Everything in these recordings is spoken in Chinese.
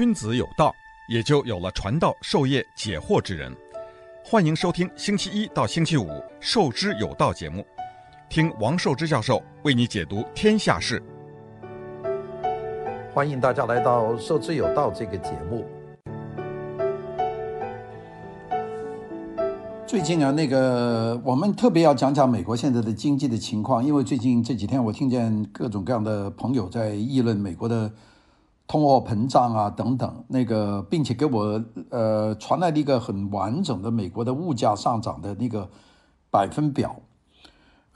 君子有道，也就有了传道授业解惑之人。欢迎收听星期一到星期五《授之有道》节目，听王寿之教授为你解读天下事。欢迎大家来到《授之有道》这个节目。最近啊，那个我们特别要讲讲美国现在的经济的情况，因为最近这几天我听见各种各样的朋友在议论美国的。通货膨胀啊，等等，那个，并且给我呃传来了一个很完整的美国的物价上涨的那个百分表，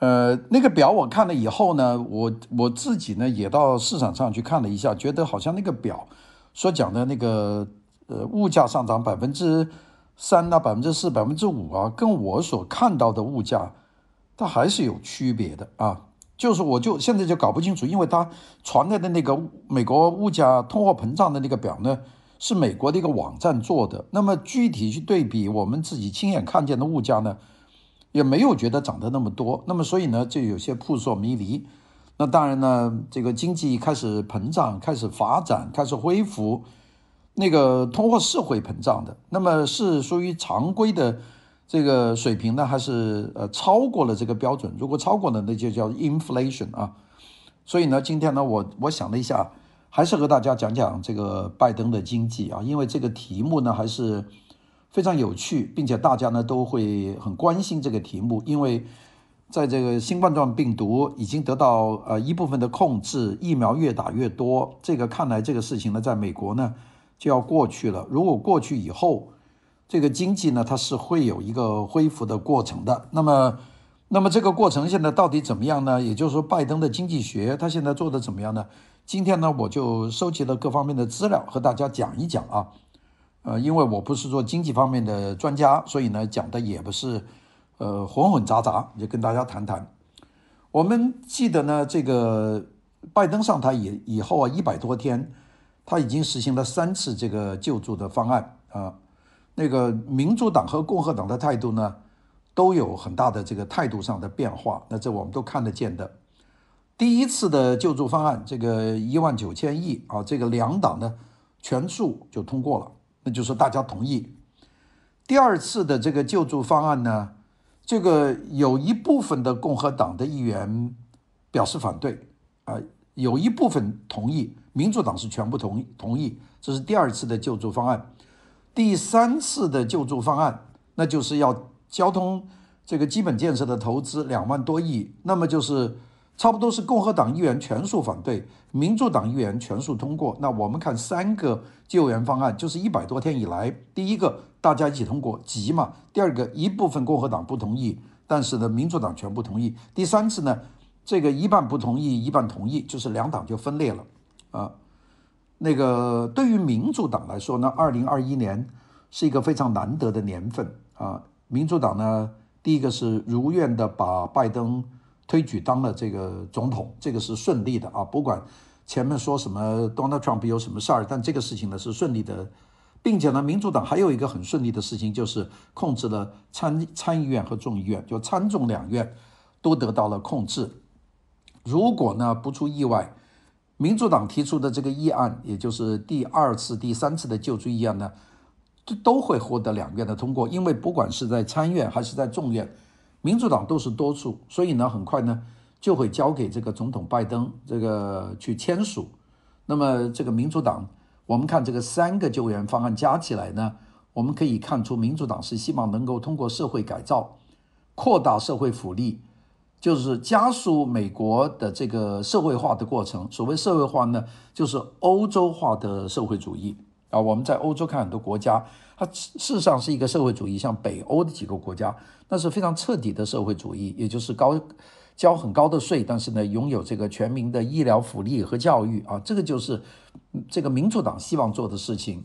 呃，那个表我看了以后呢，我我自己呢也到市场上去看了一下，觉得好像那个表所讲的那个呃物价上涨百分之三啊、百分之四、百分之五啊，跟我所看到的物价，它还是有区别的啊。就是，我就现在就搞不清楚，因为他传来的那个美国物价通货膨胀的那个表呢，是美国的一个网站做的。那么具体去对比我们自己亲眼看见的物价呢，也没有觉得涨得那么多。那么所以呢，就有些扑朔迷离。那当然呢，这个经济开始膨胀，开始发展，开始恢复，那个通货是会膨胀的。那么是属于常规的。这个水平呢，还是呃超过了这个标准。如果超过了，那就叫 inflation 啊。所以呢，今天呢，我我想了一下，还是和大家讲讲这个拜登的经济啊，因为这个题目呢还是非常有趣，并且大家呢都会很关心这个题目，因为在这个新冠状病毒已经得到呃一部分的控制，疫苗越打越多，这个看来这个事情呢，在美国呢就要过去了。如果过去以后，这个经济呢，它是会有一个恢复的过程的。那么，那么这个过程现在到底怎么样呢？也就是说，拜登的经济学他现在做的怎么样呢？今天呢，我就收集了各方面的资料，和大家讲一讲啊。呃，因为我不是做经济方面的专家，所以呢，讲的也不是呃混混杂杂，就跟大家谈谈。我们记得呢，这个拜登上台以以后啊，一百多天，他已经实行了三次这个救助的方案啊。那个民主党和共和党的态度呢，都有很大的这个态度上的变化。那这我们都看得见的。第一次的救助方案，这个一万九千亿啊，这个两党呢全数就通过了，那就是大家同意。第二次的这个救助方案呢，这个有一部分的共和党的议员表示反对啊，有一部分同意，民主党是全部同意同意。这是第二次的救助方案。第三次的救助方案，那就是要交通这个基本建设的投资两万多亿，那么就是差不多是共和党议员全数反对，民主党议员全数通过。那我们看三个救援方案，就是一百多天以来，第一个大家一起通过，急嘛；第二个一部分共和党不同意，但是呢民主党全部同意；第三次呢，这个一半不同意，一半同意，就是两党就分裂了啊。那个对于民主党来说呢，二零二一年是一个非常难得的年份啊。民主党呢，第一个是如愿的把拜登推举当了这个总统，这个是顺利的啊。不管前面说什么 Donald Trump 有什么事儿，但这个事情呢是顺利的，并且呢，民主党还有一个很顺利的事情，就是控制了参参议院和众议院，就参众两院都得到了控制。如果呢不出意外，民主党提出的这个议案，也就是第二次、第三次的救助议案呢，都都会获得两院的通过，因为不管是在参院还是在众院，民主党都是多数，所以呢，很快呢就会交给这个总统拜登这个去签署。那么这个民主党，我们看这个三个救援方案加起来呢，我们可以看出民主党是希望能够通过社会改造，扩大社会福利。就是加速美国的这个社会化的过程。所谓社会化呢，就是欧洲化的社会主义啊。我们在欧洲看很多国家，它事实上是一个社会主义，像北欧的几个国家，那是非常彻底的社会主义，也就是高交很高的税，但是呢，拥有这个全民的医疗福利和教育啊，这个就是这个民主党希望做的事情。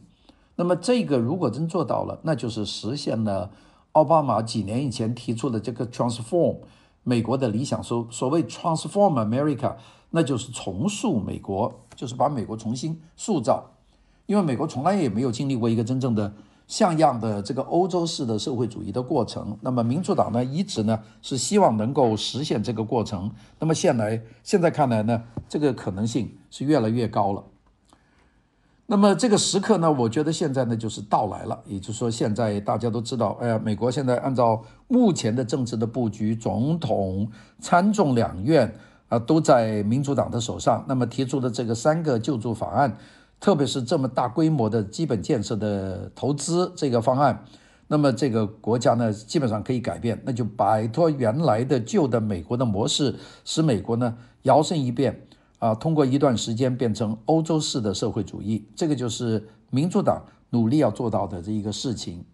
那么这个如果真做到了，那就是实现了奥巴马几年以前提出的这个 transform。美国的理想，所所谓 transform America，那就是重塑美国，就是把美国重新塑造。因为美国从来也没有经历过一个真正的像样的这个欧洲式的社会主义的过程。那么民主党呢，一直呢是希望能够实现这个过程。那么现来现在看来呢，这个可能性是越来越高了。那么这个时刻呢，我觉得现在呢就是到来了，也就是说，现在大家都知道，哎呀，美国现在按照目前的政治的布局，总统、参众两院啊都在民主党的手上。那么提出的这个三个救助法案，特别是这么大规模的基本建设的投资这个方案，那么这个国家呢基本上可以改变，那就摆脱原来的旧的美国的模式，使美国呢摇身一变。啊，通过一段时间变成欧洲式的社会主义，这个就是民主党努力要做到的这一个事情。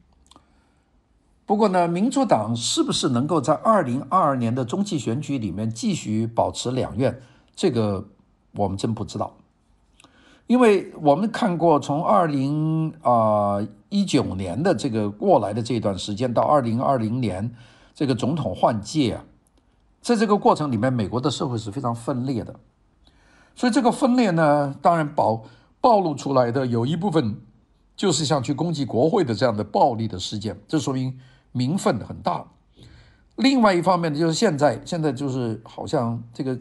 不过呢，民主党是不是能够在二零二二年的中期选举里面继续保持两院，这个我们真不知道，因为我们看过从二零啊一九年的这个过来的这段时间到二零二零年这个总统换届啊，在这个过程里面，美国的社会是非常分裂的。所以这个分裂呢，当然暴暴露出来的有一部分，就是像去攻击国会的这样的暴力的事件，这说明民愤很大。另外一方面呢，就是现在现在就是好像这个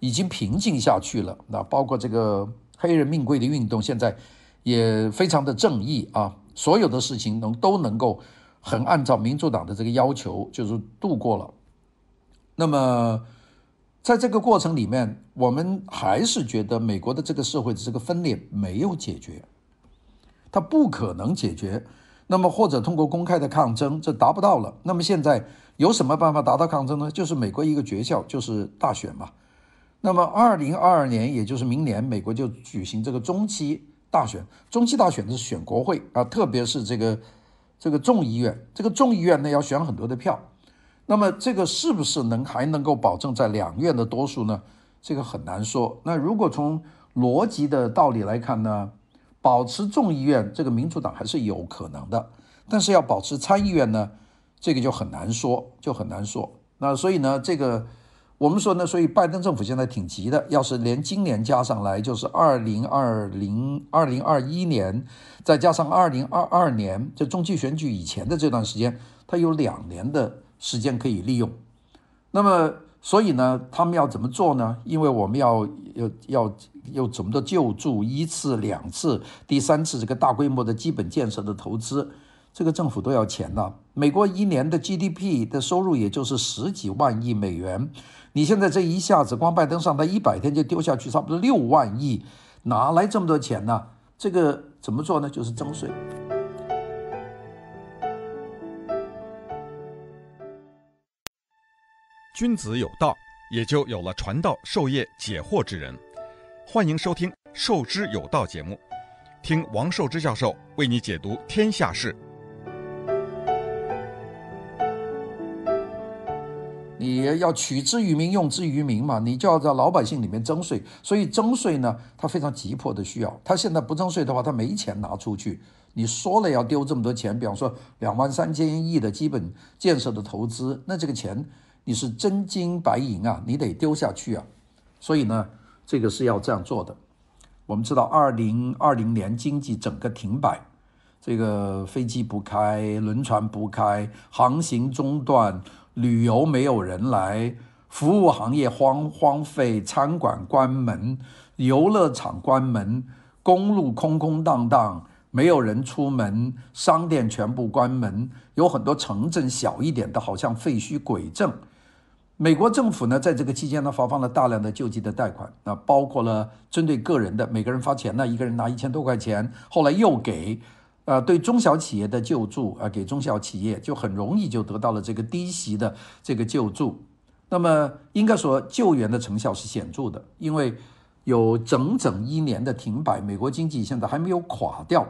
已经平静下去了。那包括这个黑人命贵的运动，现在也非常的正义啊，所有的事情能都能够很按照民主党的这个要求，就是度过了。那么。在这个过程里面，我们还是觉得美国的这个社会的这个分裂没有解决，它不可能解决。那么或者通过公开的抗争，这达不到了。那么现在有什么办法达到抗争呢？就是美国一个诀窍，就是大选嘛。那么二零二二年，也就是明年，美国就举行这个中期大选。中期大选是选国会啊，特别是这个这个众议院，这个众议院呢要选很多的票。那么这个是不是能还能够保证在两院的多数呢？这个很难说。那如果从逻辑的道理来看呢，保持众议院这个民主党还是有可能的，但是要保持参议院呢，这个就很难说，就很难说。那所以呢，这个我们说呢，所以拜登政府现在挺急的，要是连今年加上来，就是二零二零二零二一年，再加上二零二二年这中期选举以前的这段时间，他有两年的。时间可以利用，那么所以呢，他们要怎么做呢？因为我们要要要要怎么的救助，一次、两次、第三次这个大规模的基本建设的投资，这个政府都要钱的。美国一年的 GDP 的收入也就是十几万亿美元，你现在这一下子光拜登上台一百天就丢下去差不多六万亿，哪来这么多钱呢？这个怎么做呢？就是征税。君子有道，也就有了传道授业解惑之人。欢迎收听《授之有道》节目，听王寿之教授为你解读天下事。你要取之于民，用之于民嘛，你就要在老百姓里面征税。所以征税呢，他非常急迫的需要。他现在不征税的话，他没钱拿出去。你说了要丢这么多钱，比方说两万三千亿的基本建设的投资，那这个钱。你是真金白银啊，你得丢下去啊，所以呢，这个是要这样做的。我们知道，二零二零年经济整个停摆，这个飞机不开，轮船不开，航行中断，旅游没有人来，服务行业荒荒废，餐馆关门，游乐场关门，公路空空荡荡，没有人出门，商店全部关门，有很多城镇小一点的，好像废墟鬼镇。美国政府呢，在这个期间呢，发放了大量的救济的贷款，那包括了针对个人的，每个人发钱呢，一个人拿一千多块钱，后来又给，呃，对中小企业的救助啊，给中小企业就很容易就得到了这个低息的这个救助。那么应该说救援的成效是显著的，因为有整整一年的停摆，美国经济现在还没有垮掉，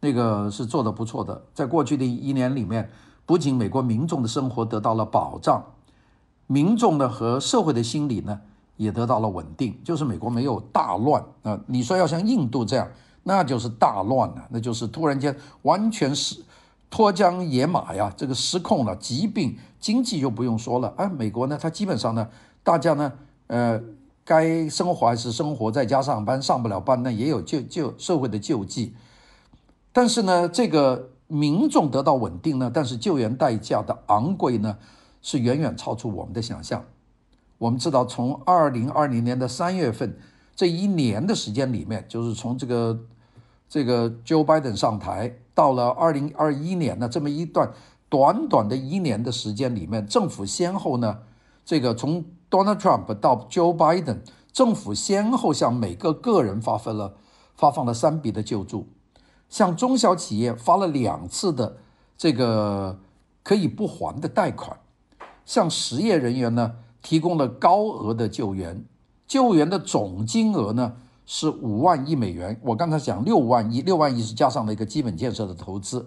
那个是做得不错的。在过去的一年里面，不仅美国民众的生活得到了保障。民众呢和社会的心理呢也得到了稳定，就是美国没有大乱啊。你说要像印度这样，那就是大乱了，那就是突然间完全是脱缰野马呀，这个失控了，疾病、经济就不用说了。哎，美国呢，它基本上呢，大家呢，呃，该生活还是生活，在家上班，上不了班呢，也有救救社会的救济。但是呢，这个民众得到稳定呢，但是救援代价的昂贵呢，是远远超出我们的想象。我们知道，从二零二零年的三月份这一年的时间里面，就是从这个这个 Joe Biden 上台，到了二零二一年的，这么一段短短的一年的时间里面，政府先后呢，这个从 Donald Trump 到 Joe Biden，政府先后向每个个人发放了发放了三笔的救助，向中小企业发了两次的这个可以不还的贷款，向实业人员呢提供了高额的救援，救援的总金额呢，是五万亿美元，我刚才讲六万亿，六万亿是加上了一个基本建设的投资，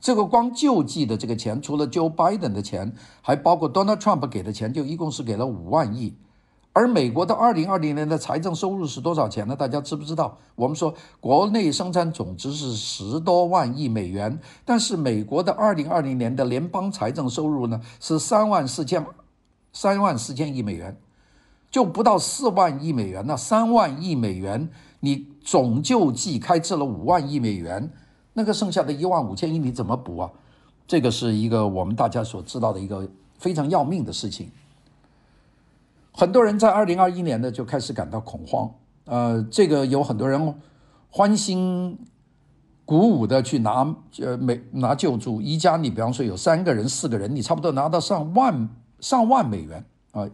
这个光救济的这个钱，除了 Joe Biden 的钱，还包括 Donald Trump 给的钱，就一共是给了五万亿。而美国的二零二零年的财政收入是多少钱呢？大家知不知道？我们说国内生产总值是十多万亿美元，但是美国的二零二零年的联邦财政收入呢是三万四千三万四千亿美元。就不到四万亿美元，那三万亿美元，你总救济开支了五万亿美元，那个剩下的一万五千亿你怎么补啊？这个是一个我们大家所知道的一个非常要命的事情。很多人在二零二一年呢就开始感到恐慌，呃，这个有很多人欢欣鼓舞的去拿呃美拿救助，一家你比方说有三个人、四个人，你差不多拿到上万上万美元啊。呃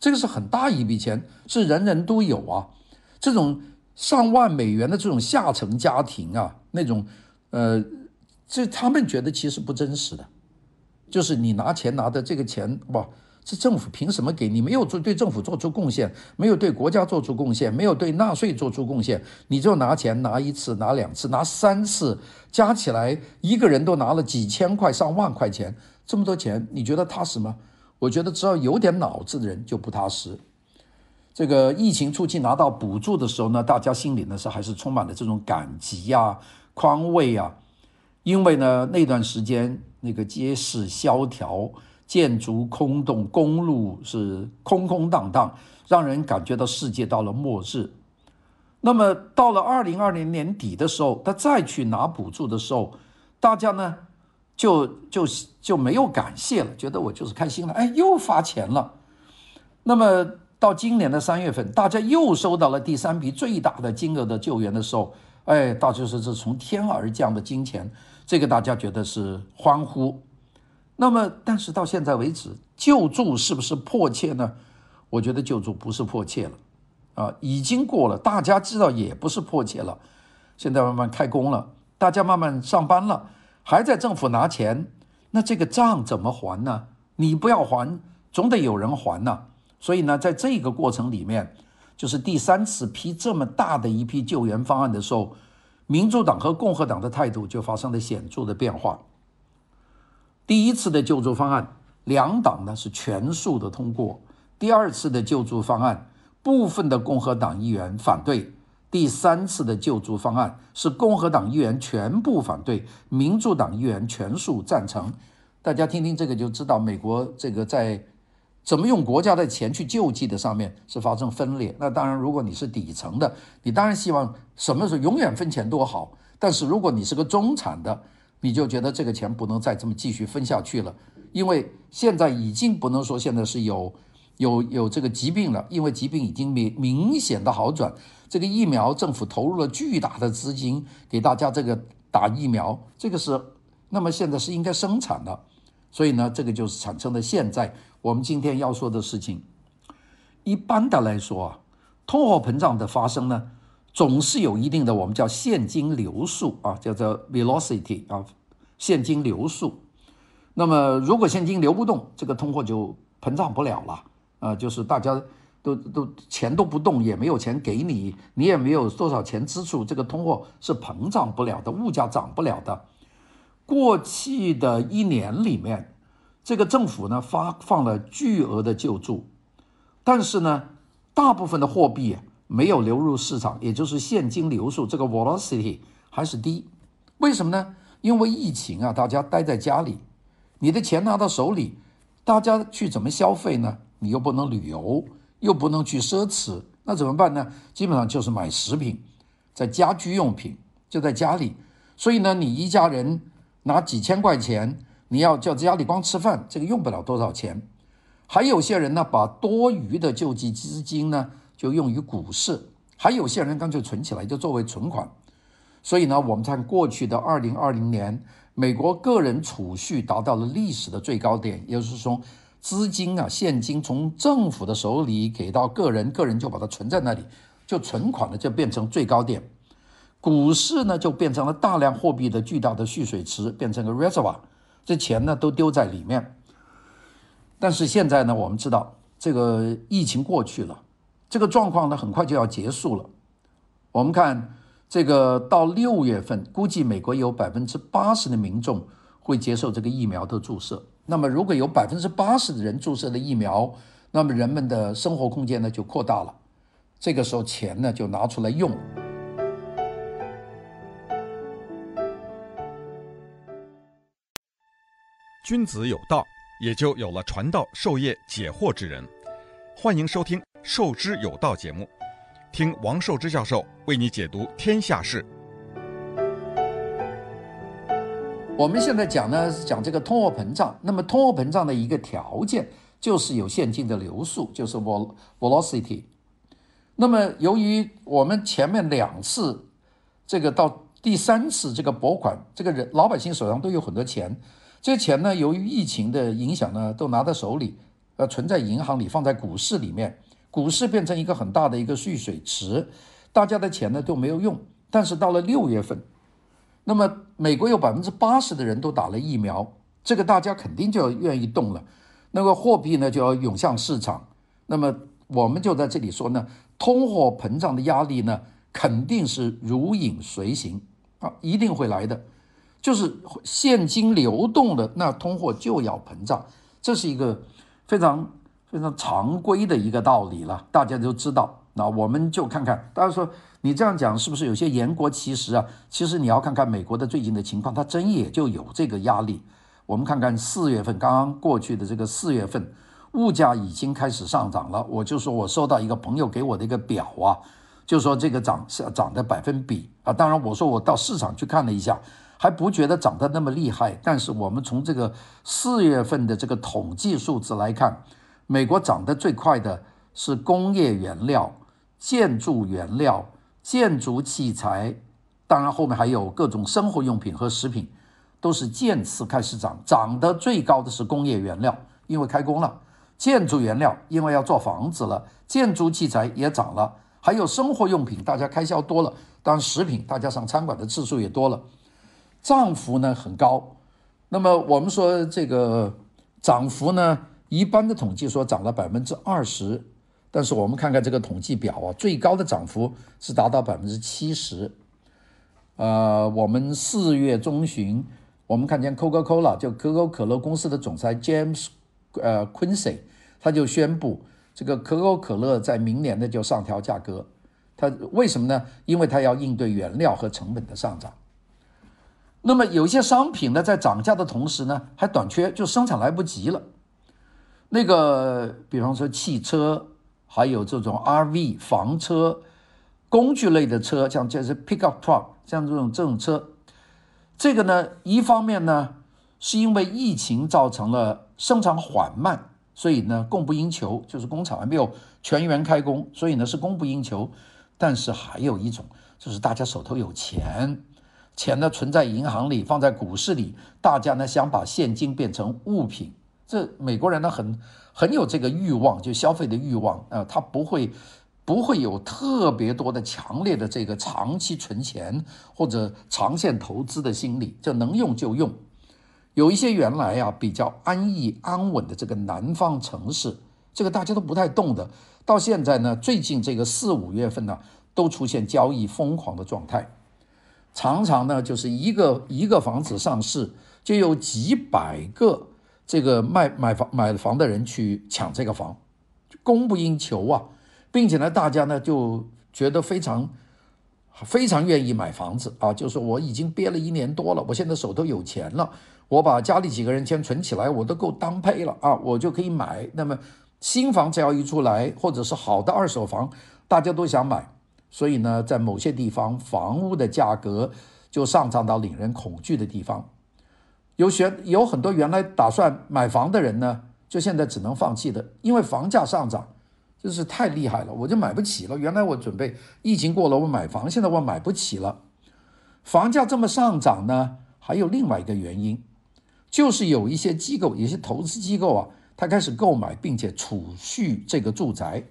这个是很大一笔钱，是人人都有啊。这种上万美元的这种下层家庭啊，那种，呃，这他们觉得其实不真实的，就是你拿钱拿的这个钱，哇，这政府凭什么给你？没有做对政府做出贡献，没有对国家做出贡献，没有对纳税做出贡献，你就拿钱拿一次，拿两次，拿三次，加起来一个人都拿了几千块、上万块钱，这么多钱，你觉得踏实吗？我觉得只要有点脑子的人就不踏实。这个疫情初期拿到补助的时候呢，大家心里呢是还是充满了这种感激呀、宽慰啊，因为呢那段时间那个街市萧条、建筑空洞、公路是空空荡荡，让人感觉到世界到了末日。那么到了二零二零年底的时候，他再去拿补助的时候，大家呢？就就就没有感谢了，觉得我就是开心了，哎，又发钱了。那么到今年的三月份，大家又收到了第三笔最大的金额的救援的时候，哎，大家说这从天而降的金钱，这个大家觉得是欢呼。那么，但是到现在为止，救助是不是迫切呢？我觉得救助不是迫切了，啊，已经过了，大家知道也不是迫切了。现在慢慢开工了，大家慢慢上班了。还在政府拿钱，那这个账怎么还呢？你不要还，总得有人还呐。所以呢，在这个过程里面，就是第三次批这么大的一批救援方案的时候，民主党和共和党的态度就发生了显著的变化。第一次的救助方案，两党呢是全数的通过；第二次的救助方案，部分的共和党议员反对。第三次的救助方案是共和党议员全部反对，民主党议员全数赞成。大家听听这个就知道，美国这个在怎么用国家的钱去救济的上面是发生分裂。那当然，如果你是底层的，你当然希望什么时候永远分钱多好。但是如果你是个中产的，你就觉得这个钱不能再这么继续分下去了，因为现在已经不能说现在是有。有有这个疾病了，因为疾病已经明明显的好转。这个疫苗，政府投入了巨大的资金给大家这个打疫苗，这个是那么现在是应该生产的，所以呢，这个就是产生了现在我们今天要说的事情。一般的来说啊，通货膨胀的发生呢，总是有一定的我们叫现金流速啊，叫做 velocity 啊，现金流速。那么如果现金流不动，这个通货就膨胀不了了。啊，就是大家都都钱都不动，也没有钱给你，你也没有多少钱支出，这个通货是膨胀不了的，物价涨不了的。过去的一年里面，这个政府呢发放了巨额的救助，但是呢，大部分的货币没有流入市场，也就是现金流速这个 velocity 还是低。为什么呢？因为疫情啊，大家待在家里，你的钱拿到手里，大家去怎么消费呢？你又不能旅游，又不能去奢侈，那怎么办呢？基本上就是买食品，在家居用品就在家里。所以呢，你一家人拿几千块钱，你要叫家里光吃饭，这个用不了多少钱。还有些人呢，把多余的救济资金呢，就用于股市；还有些人干脆存起来，就作为存款。所以呢，我们看过去的二零二零年，美国个人储蓄达到了历史的最高点，也就是说，资金啊，现金从政府的手里给到个人，个人就把它存在那里，就存款呢就变成最高点。股市呢就变成了大量货币的巨大的蓄水池，变成个 reservoir，这钱呢都丢在里面。但是现在呢，我们知道这个疫情过去了，这个状况呢很快就要结束了。我们看这个到六月份，估计美国有百分之八十的民众会接受这个疫苗的注射。那么如果有百分之八十的人注射了疫苗，那么人们的生活空间呢就扩大了。这个时候钱呢就拿出来用。君子有道，也就有了传道授业解惑之人。欢迎收听《受之有道》节目，听王受之教授为你解读天下事。我们现在讲呢，是讲这个通货膨胀。那么通货膨胀的一个条件就是有现金的流速，就是 vol velocity。那么由于我们前面两次，这个到第三次这个拨款，这个人老百姓手上都有很多钱。这些钱呢，由于疫情的影响呢，都拿在手里，呃，存在银行里，放在股市里面，股市变成一个很大的一个蓄水池，大家的钱呢都没有用。但是到了六月份，那么美国有百分之八十的人都打了疫苗，这个大家肯定就要愿意动了，那个货币呢就要涌向市场。那么我们就在这里说呢，通货膨胀的压力呢肯定是如影随形啊，一定会来的。就是现金流动的，那通货就要膨胀，这是一个非常非常常规的一个道理了，大家都知道。那我们就看看，大家说你这样讲是不是有些言过其实啊？其实你要看看美国的最近的情况，它真也就有这个压力。我们看看四月份刚刚过去的这个四月份，物价已经开始上涨了。我就说我收到一个朋友给我的一个表啊，就说这个涨是涨的百分比啊。当然我说我到市场去看了一下。还不觉得涨得那么厉害，但是我们从这个四月份的这个统计数字来看，美国涨得最快的是工业原料、建筑原料、建筑器材，当然后面还有各种生活用品和食品，都是渐次开始涨。涨得最高的是工业原料，因为开工了；建筑原料，因为要做房子了；建筑器材也涨了，还有生活用品，大家开销多了，当然食品，大家上餐馆的次数也多了。涨幅呢很高，那么我们说这个涨幅呢，一般的统计说涨了百分之二十，但是我们看看这个统计表啊，最高的涨幅是达到百分之七十。呃，我们四月中旬，我们看见 Coca-Cola 就可口可乐公司的总裁 James 呃 Quincy，他就宣布这个可口可乐在明年呢就上调价格，他为什么呢？因为他要应对原料和成本的上涨。那么有些商品呢，在涨价的同时呢，还短缺，就生产来不及了。那个，比方说汽车，还有这种 RV 房车、工具类的车，像这是 pickup truck，像这种这种车，这个呢，一方面呢，是因为疫情造成了生产缓慢，所以呢，供不应求，就是工厂还没有全员开工，所以呢是供不应求。但是还有一种，就是大家手头有钱。钱呢存在银行里，放在股市里，大家呢想把现金变成物品，这美国人呢很很有这个欲望，就消费的欲望啊，他不会不会有特别多的强烈的这个长期存钱或者长线投资的心理，就能用就用。有一些原来啊比较安逸安稳的这个南方城市，这个大家都不太动的，到现在呢最近这个四五月份呢都出现交易疯狂的状态。常常呢，就是一个一个房子上市，就有几百个这个卖买房买房的人去抢这个房，供不应求啊，并且呢，大家呢就觉得非常非常愿意买房子啊，就是我已经憋了一年多了，我现在手头有钱了，我把家里几个人钱存起来，我都够当配了啊，我就可以买。那么新房只要一出来，或者是好的二手房，大家都想买。所以呢，在某些地方，房屋的价格就上涨到令人恐惧的地方。有学有很多原来打算买房的人呢，就现在只能放弃的，因为房价上涨，就是太厉害了，我就买不起了。原来我准备疫情过了，我买房，现在我买不起了。房价这么上涨呢，还有另外一个原因，就是有一些机构、有些投资机构啊，他开始购买并且储蓄这个住宅。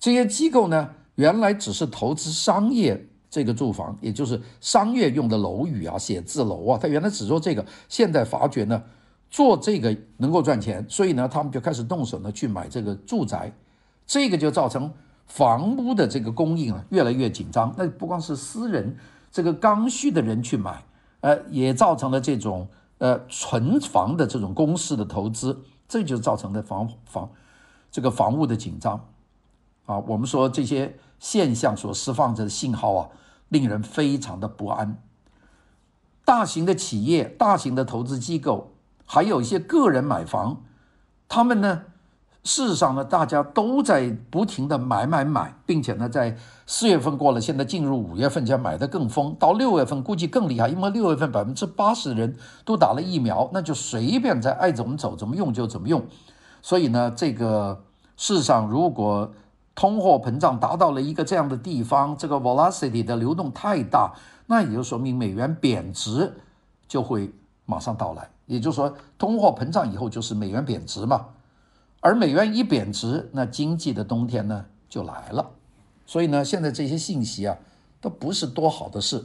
这些机构呢，原来只是投资商业这个住房，也就是商业用的楼宇啊、写字楼啊，他原来只做这个，现在发觉呢，做这个能够赚钱，所以呢，他们就开始动手呢去买这个住宅，这个就造成房屋的这个供应啊越来越紧张。那不光是私人这个刚需的人去买，呃，也造成了这种呃存房的这种公司的投资，这就造成了房房这个房屋的紧张。啊，我们说这些现象所释放着的信号啊，令人非常的不安。大型的企业、大型的投资机构，还有一些个人买房，他们呢，事实上呢，大家都在不停的买买买，并且呢，在四月份过了，现在进入五月份，就要买得更疯。到六月份估计更厉害，因为六月份百分之八十的人都打了疫苗，那就随便在爱怎么走怎么用就怎么用。所以呢，这个事实上如果通货膨胀达到了一个这样的地方，这个 velocity 的流动太大，那也就说明美元贬值就会马上到来。也就是说，通货膨胀以后就是美元贬值嘛，而美元一贬值，那经济的冬天呢就来了。所以呢，现在这些信息啊都不是多好的事。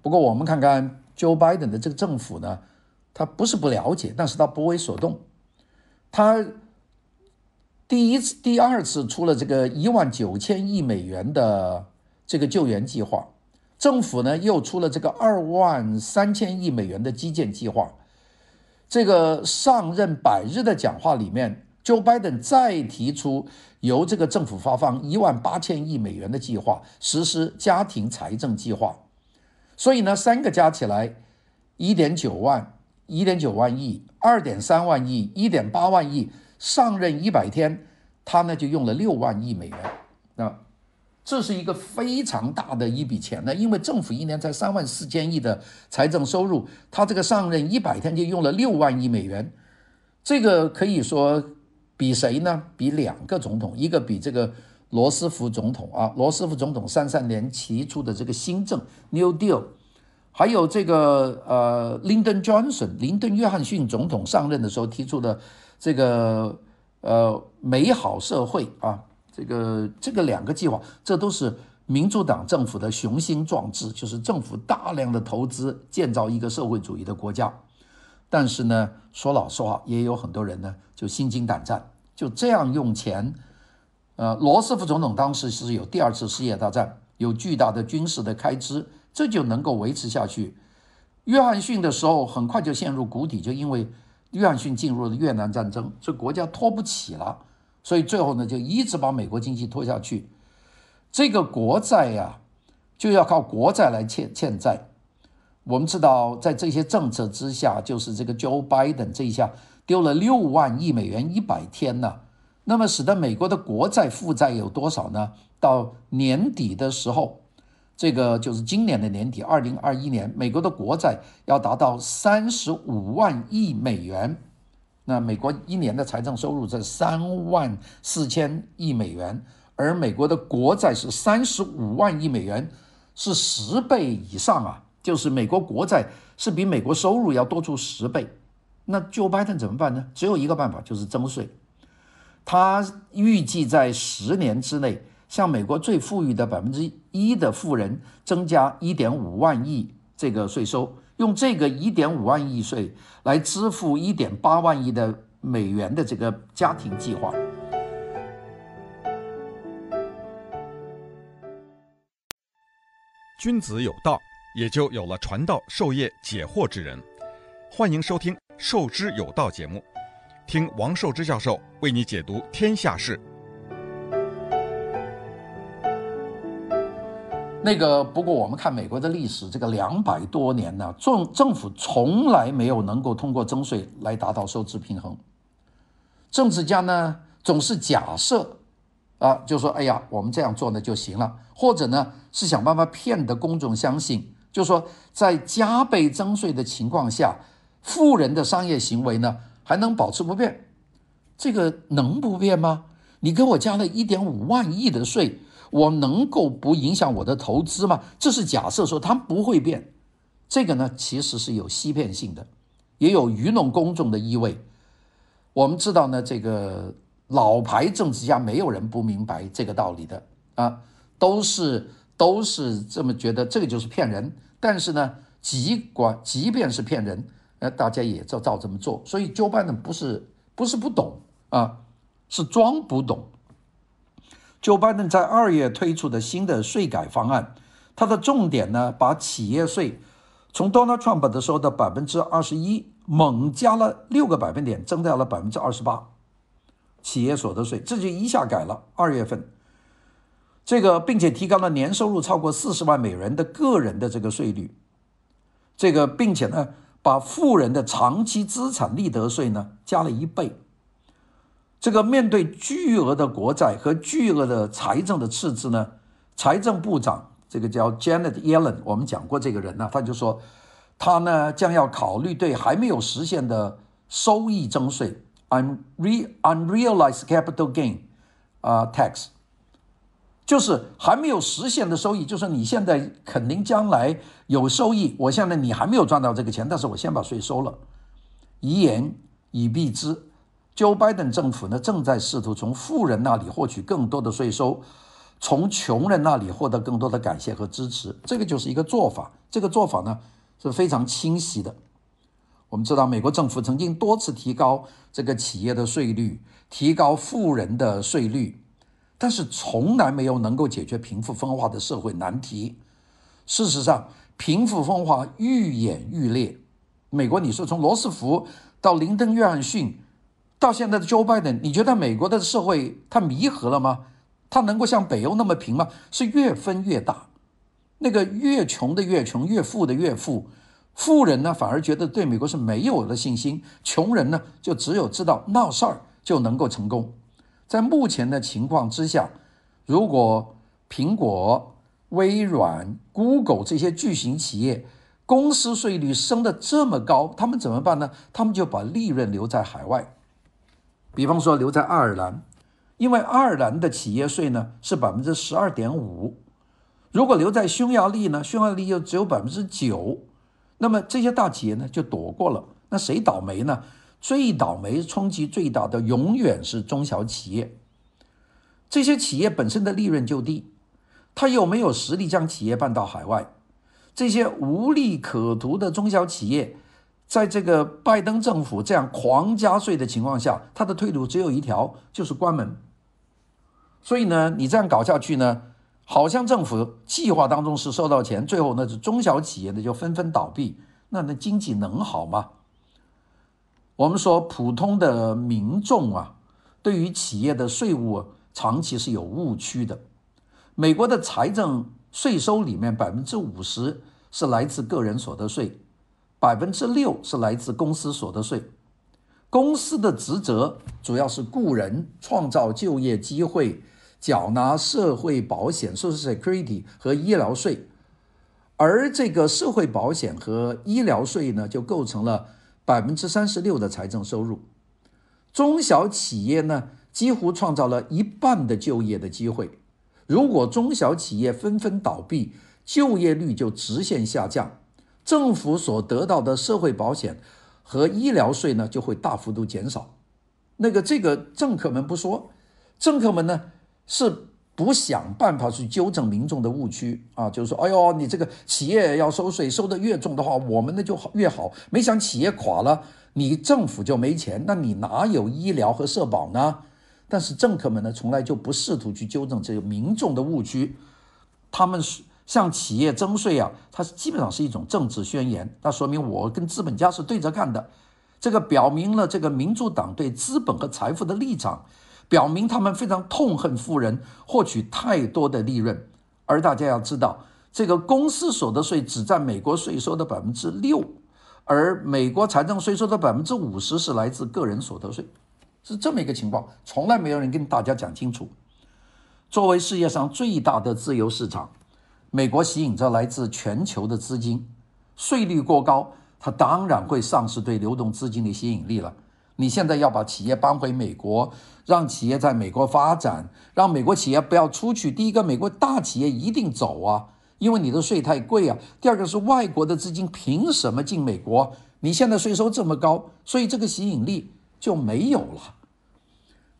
不过我们看看 Joe Biden 的这个政府呢，他不是不了解，但是他不为所动，他。第一次、第二次出了这个一万九千亿美元的这个救援计划，政府呢又出了这个二万三千亿美元的基建计划。这个上任百日的讲话里面，Joe Biden 再提出由这个政府发放一万八千亿美元的计划，实施家庭财政计划。所以呢，三个加起来一点九万、一点九万亿、二点三万亿、一点八万亿。上任一百天，他呢就用了六万亿美元，啊，这是一个非常大的一笔钱呢。因为政府一年才三万四千亿的财政收入，他这个上任一百天就用了六万亿美元，这个可以说比谁呢？比两个总统，一个比这个罗斯福总统啊，罗斯福总统三三年提出的这个新政 New Deal，还有这个呃，Lyndon Johnson 林顿约翰逊总统上任的时候提出的。这个呃美好社会啊，这个这个两个计划，这都是民主党政府的雄心壮志，就是政府大量的投资建造一个社会主义的国家。但是呢，说老实话，也有很多人呢就心惊胆战，就这样用钱。呃，罗斯福总统当时是有第二次世界大战，有巨大的军事的开支，这就能够维持下去。约翰逊的时候很快就陷入谷底，就因为。约翰逊进入了越南战争，这国家拖不起了，所以最后呢，就一直把美国经济拖下去。这个国债呀、就要靠国债来欠欠债。我们知道，在这些政策之下，就是这个 Joe Biden 这一下丢了六万亿美元一百天呢，那么使得美国的国债负债有多少呢？到年底的时候。这个就是今年的年底，二零二一年，美国的国债要达到三十五万亿美元。那美国一年的财政收入在三万四千亿美元，而美国的国债是三十五万亿美元，是十倍以上啊！就是美国国债是比美国收入要多出十倍。那 Joe Biden 怎么办呢？只有一个办法，就是增税。他预计在十年之内。向美国最富裕的百分之一的富人增加一点五万亿这个税收，用这个一点五万亿税来支付一点八万亿的美元的这个家庭计划。君子有道，也就有了传道授业解惑之人。欢迎收听《授之有道》节目，听王寿之教授为你解读天下事。那个不过，我们看美国的历史，这个两百多年呢，政政府从来没有能够通过征税来达到收支平衡。政治家呢总是假设啊，就说哎呀，我们这样做呢就行了，或者呢是想办法骗得公众相信，就说在加倍增税的情况下，富人的商业行为呢还能保持不变。这个能不变吗？你给我加了一点五万亿的税。我能够不影响我的投资吗？这是假设说它不会变。这个呢，其实是有欺骗性的，也有愚弄公众的意味。我们知道呢，这个老牌政治家没有人不明白这个道理的啊，都是都是这么觉得，这个就是骗人。但是呢，尽管即便是骗人，呃，大家也照照这么做。所以，Joe Biden 不是不是不懂啊，是装不懂。Joe Biden 在二月推出的新的税改方案，它的重点呢，把企业税从 Donald Trump 的时候的百分之二十一猛加了六个百分点，增到了百分之二十八。企业所得税这就一下改了。二月份，这个并且提高了年收入超过四十万美元的个人的这个税率。这个并且呢，把富人的长期资产利得税呢加了一倍。这个面对巨额的国债和巨额的财政的赤字呢，财政部长这个叫 Janet Yellen，我们讲过这个人呢，他就说，他呢将要考虑对还没有实现的收益征税，unreunrealized capital gain 啊、tax，就是还没有实现的收益，就是你现在肯定将来有收益，我现在你还没有赚到这个钱，但是我先把税收了，以言以蔽之。Joe Biden 政府呢，正在试图从富人那里获取更多的税收，从穷人那里获得更多的感谢和支持。这个就是一个做法。这个做法呢是非常清晰的。我们知道，美国政府曾经多次提高这个企业的税率，提高富人的税率，但是从来没有能够解决贫富分化的社会难题。事实上，贫富分化愈演愈烈。美国，你说从罗斯福到林登·约翰逊。到现在的 Joe Biden，你觉得美国的社会它弥合了吗？它能够像北欧那么平吗？是越分越大，那个越穷的越穷，越富的越富，富人呢反而觉得对美国是没有了信心，穷人呢就只有知道闹事儿就能够成功。在目前的情况之下，如果苹果、微软、Google 这些巨型企业公司税率升得这么高，他们怎么办呢？他们就把利润留在海外。比方说留在爱尔兰，因为爱尔兰的企业税呢是百分之十二点五，如果留在匈牙利呢，匈牙利又只有百分之九，那么这些大企业呢就躲过了。那谁倒霉呢？最倒霉、冲击最大的永远是中小企业。这些企业本身的利润就低，他又没有实力将企业办到海外，这些无利可图的中小企业。在这个拜登政府这样狂加税的情况下，他的退路只有一条，就是关门。所以呢，你这样搞下去呢，好像政府计划当中是收到钱，最后呢，是中小企业呢就纷纷倒闭，那那经济能好吗？我们说普通的民众啊，对于企业的税务长期是有误区的。美国的财政税收里面百分之五十是来自个人所得税。百分之六是来自公司所得税，公司的职责主要是雇人、创造就业机会、缴纳社会保险 （Social Security） 和医疗税，而这个社会保险和医疗税呢，就构成了百分之三十六的财政收入。中小企业呢，几乎创造了一半的就业的机会。如果中小企业纷纷倒闭，就业率就直线下降。政府所得到的社会保险和医疗税呢，就会大幅度减少。那个这个政客们不说，政客们呢是不想办法去纠正民众的误区啊，就是说，哎呦，你这个企业要收税收得越重的话，我们呢就好越好。没想企业垮了，你政府就没钱，那你哪有医疗和社保呢？但是政客们呢，从来就不试图去纠正这个民众的误区，他们是。向企业征税啊，它是基本上是一种政治宣言，那说明我跟资本家是对着干的，这个表明了这个民主党对资本和财富的立场，表明他们非常痛恨富人获取太多的利润。而大家要知道，这个公司所得税只占美国税收的百分之六，而美国财政税收的百分之五十是来自个人所得税，是这么一个情况，从来没有人跟大家讲清楚。作为世界上最大的自由市场。美国吸引着来自全球的资金，税率过高，它当然会丧失对流动资金的吸引力了。你现在要把企业搬回美国，让企业在美国发展，让美国企业不要出去。第一个，美国大企业一定走啊，因为你的税太贵啊。第二个是外国的资金凭什么进美国？你现在税收这么高，所以这个吸引力就没有了。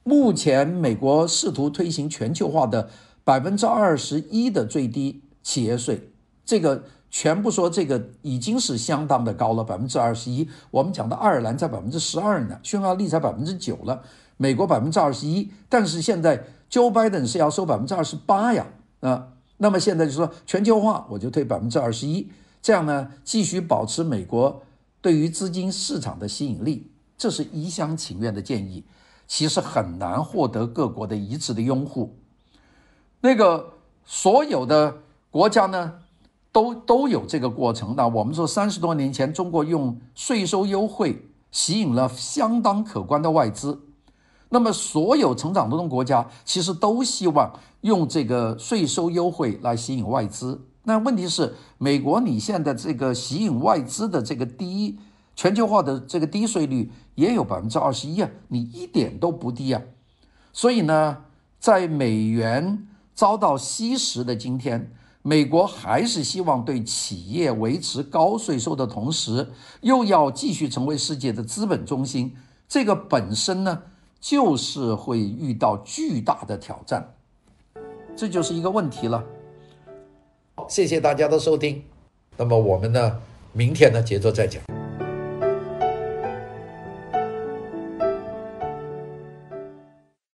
目前美国试图推行全球化的百分之二十一的最低企业税，这个。全部说这个已经是相当的高了，百分之二十一。我们讲的爱尔兰在百分之十二呢，匈牙利才百分之九了，美国百分之二十一。但是现在 Joe Biden 是要收百分之二十八呀，啊，那么现在就说全球化，我就退百分之二十一，这样呢，继续保持美国对于资金市场的吸引力，这是一厢情愿的建议，其实很难获得各国的一致的拥护。那个所有的国家呢，都都有这个过程。那我们说，三十多年前，中国用税收优惠吸引了相当可观的外资。那么，所有成长中的国家其实都希望用这个税收优惠来吸引外资。那问题是，美国你现在这个吸引外资的这个低全球化的这个低税率也有百分之二十一啊，你一点都不低啊。所以呢，在美元遭到吸食的今天。美国还是希望对企业维持高税收的同时，又要继续成为世界的资本中心，这个本身呢，就是会遇到巨大的挑战，这就是一个问题了。谢谢大家的收听，那么我们呢，明天呢，节奏再讲。